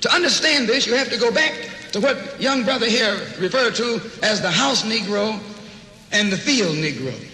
To understand this, you have to go back to what young brother here referred to as the house Negro and the field Negro.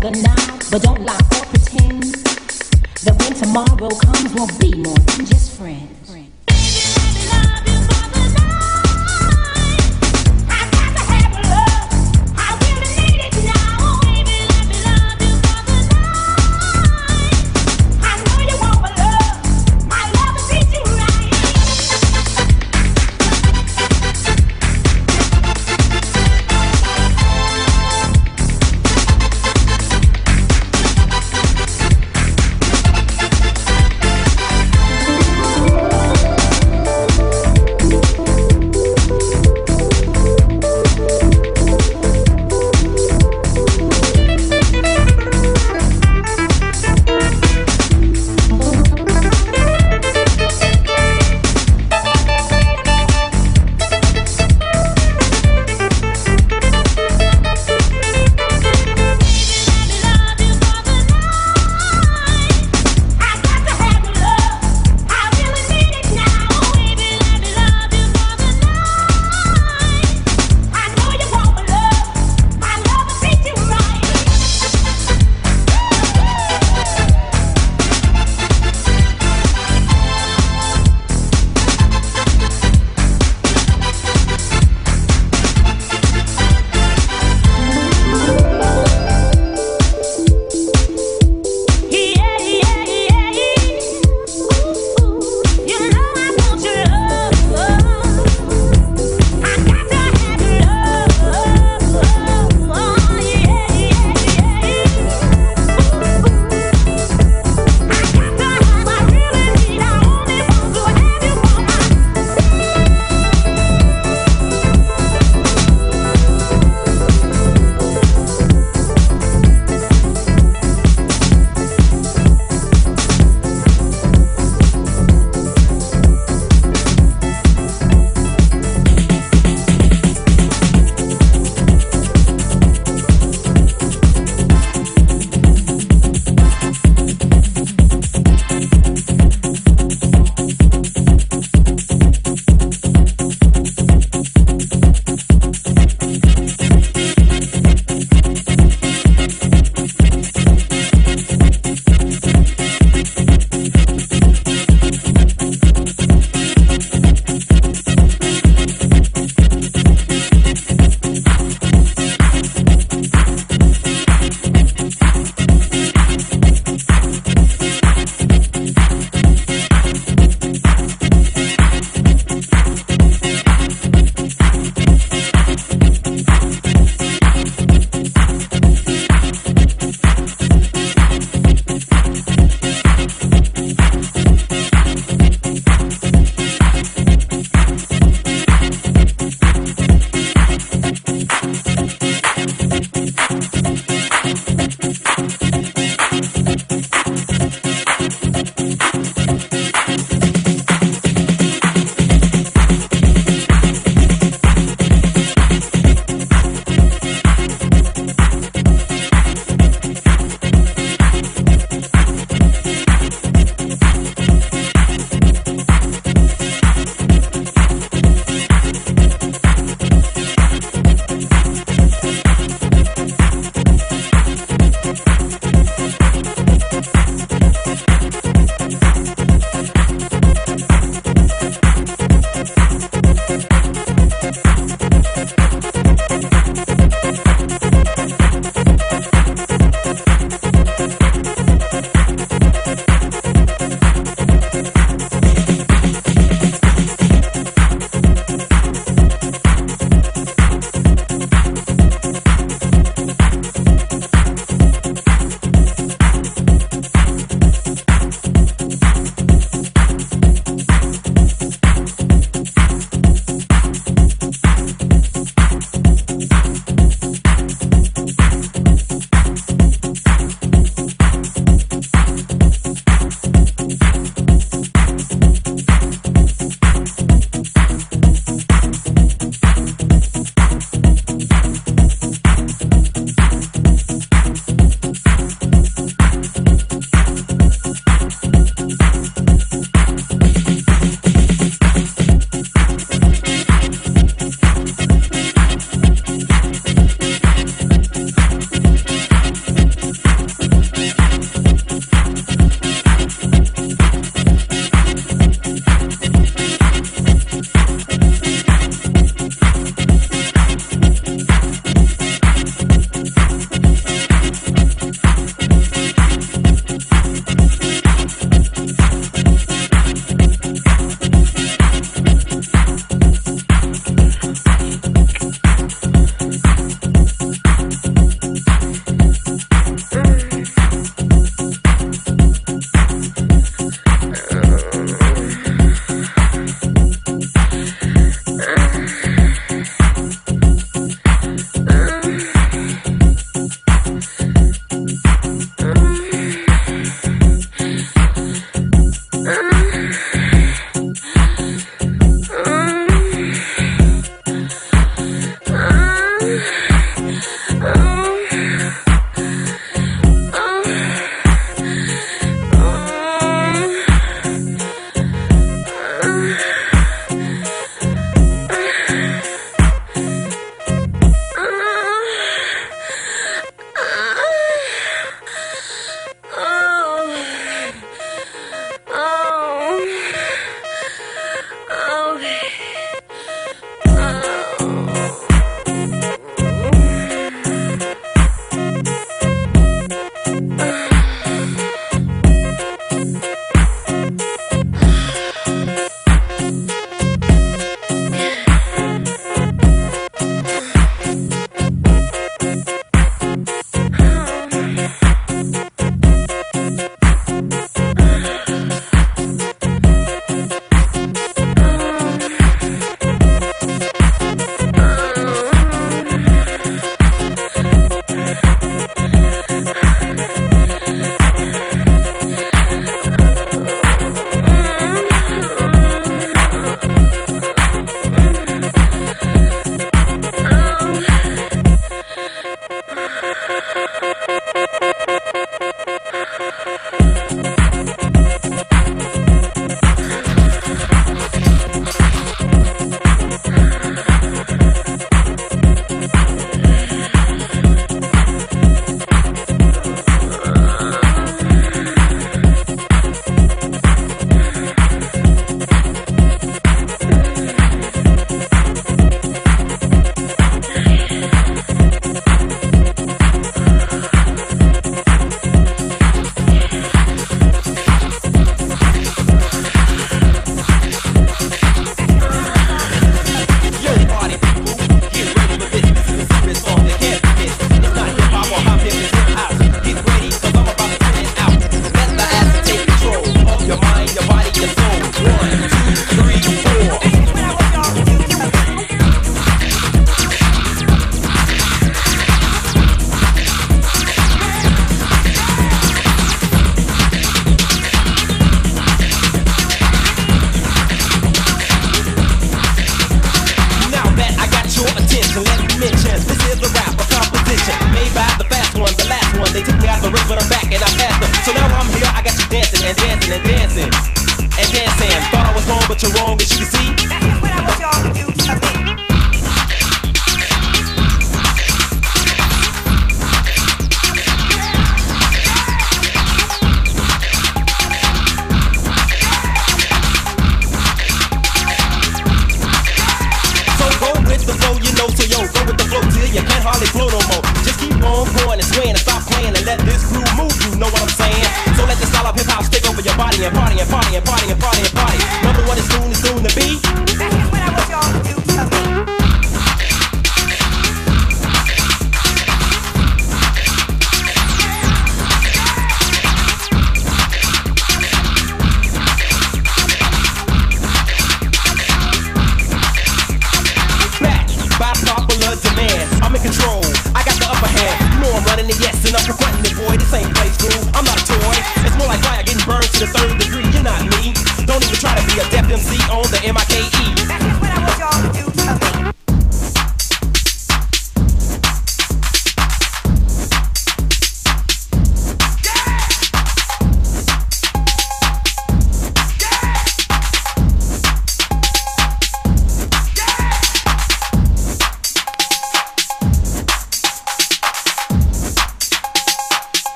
the now, but don't lie or pretend that when tomorrow comes, we'll be more than just friends.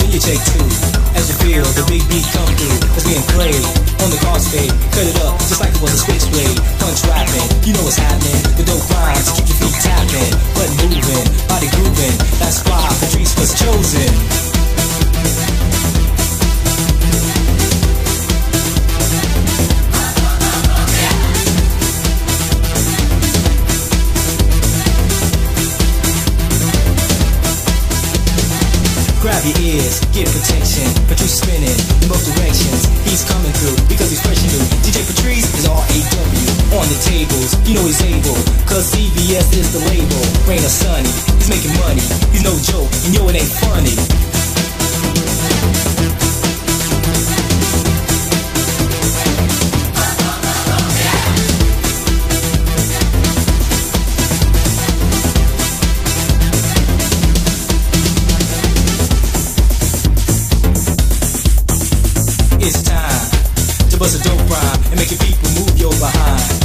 then you take two. As you feel the big beat come through, it's being played on the card spade. Cut it up just like it was a switchblade. Punch rapping, you know what's happening. The dope rhymes keep your feet tapping, but moving, body grooving. That's why Patrice was chosen. Your ears, get protection. Patrice spinning in both directions. He's coming through because he's fresh new. DJ Patrice is R-A-W on the tables. You know he's able, cause CBS is the label. Rain or sunny, he's making money. He's no joke, and yo, it ain't funny.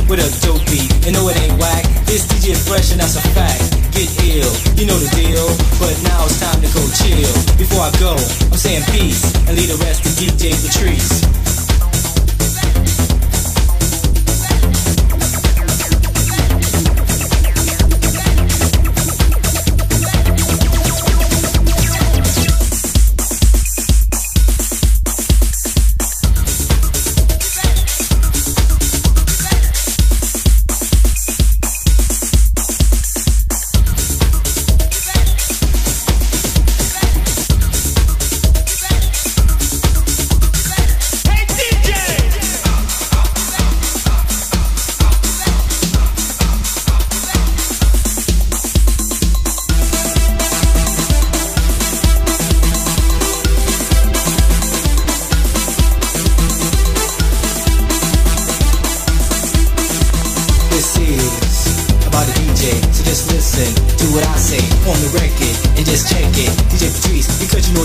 With a dope beat. And no, it ain't whack. This DJ fresh and that's a fact. Get ill, you know the deal. But now it's time to go chill. Before I go, I'm saying peace and leave the rest to DJ Patrice.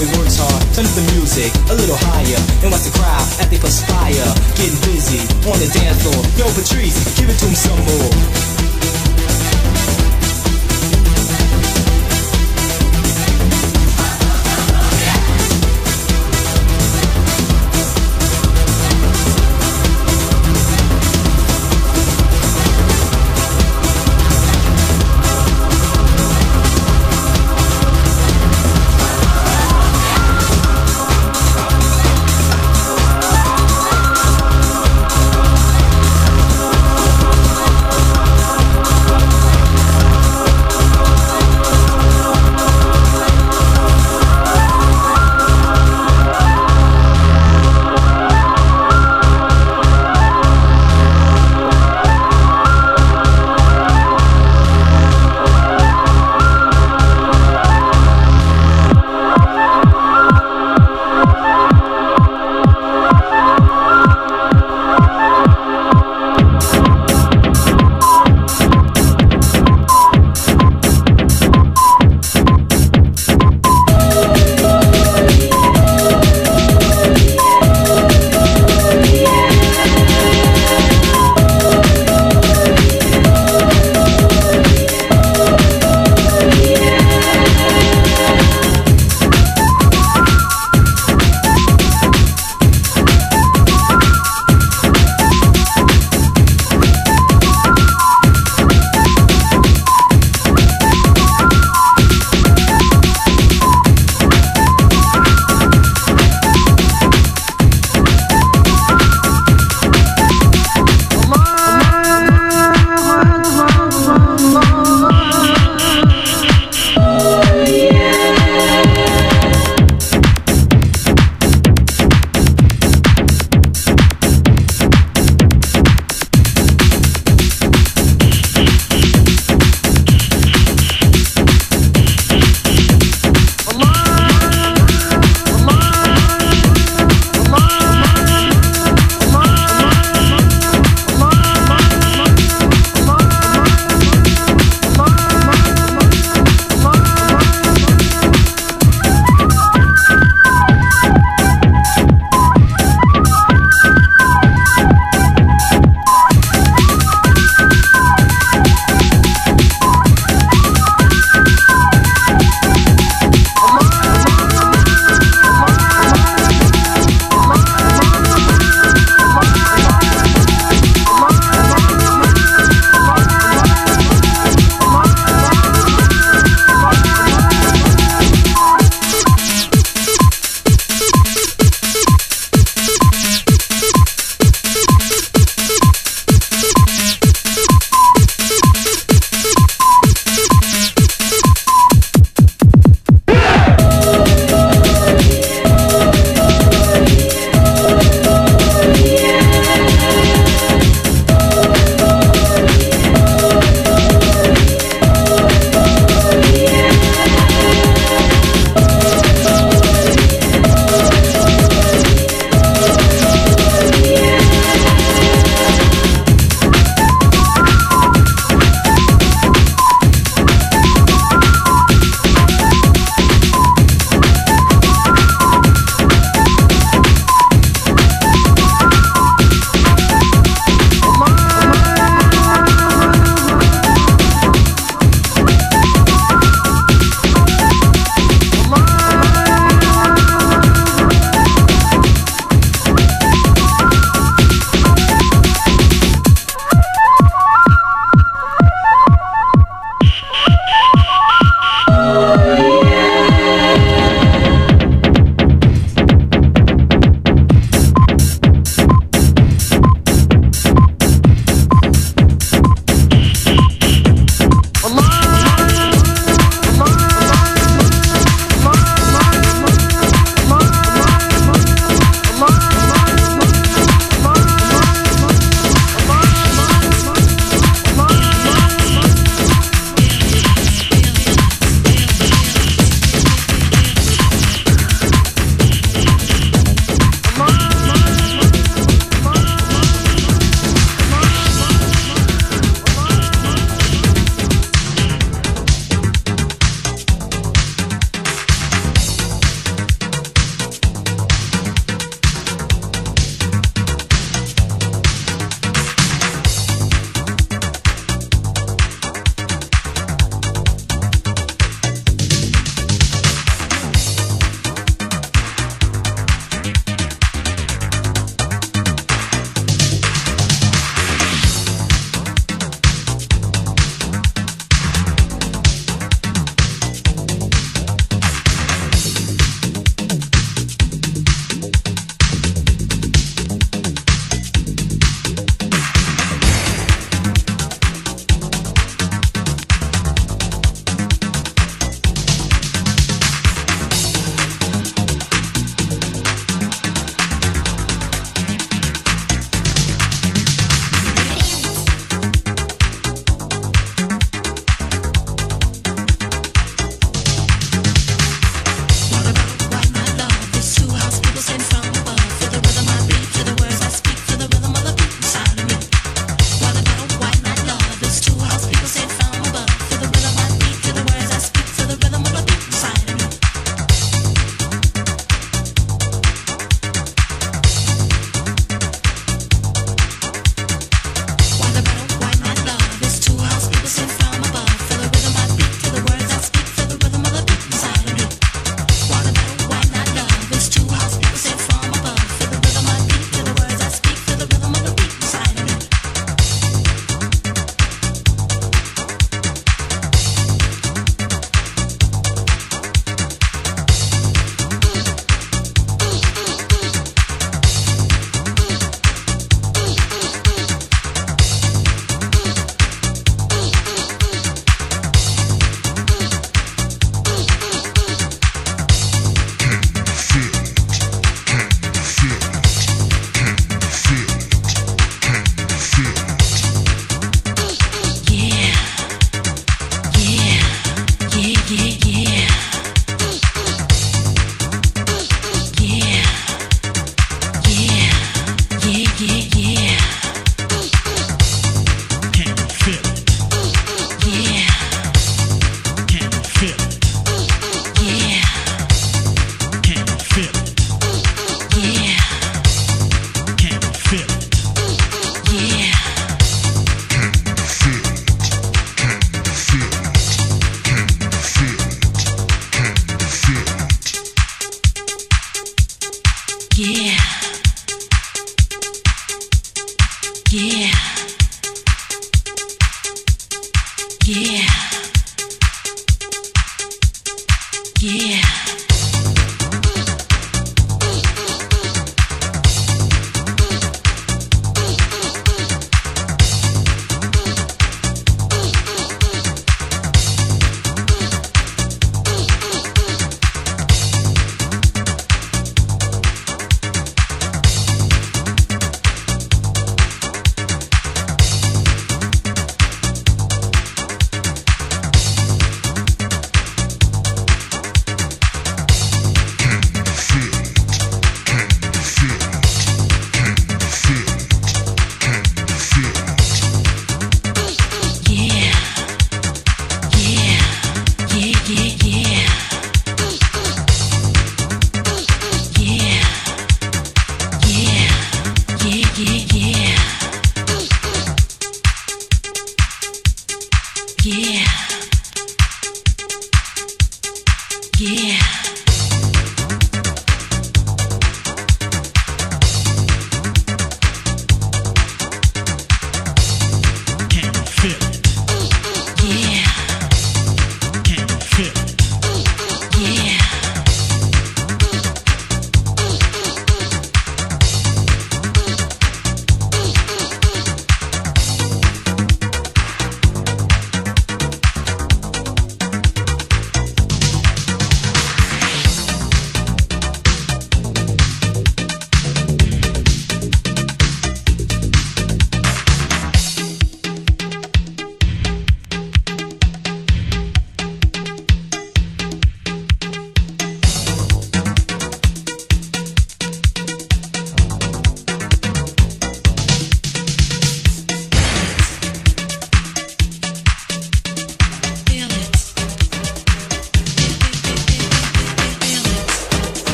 He works hard. Turn up the music a little higher and watch the crowd as they perspire. Getting busy on the dance floor. Yo, Patrice, give it to him some more.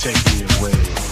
Take me away.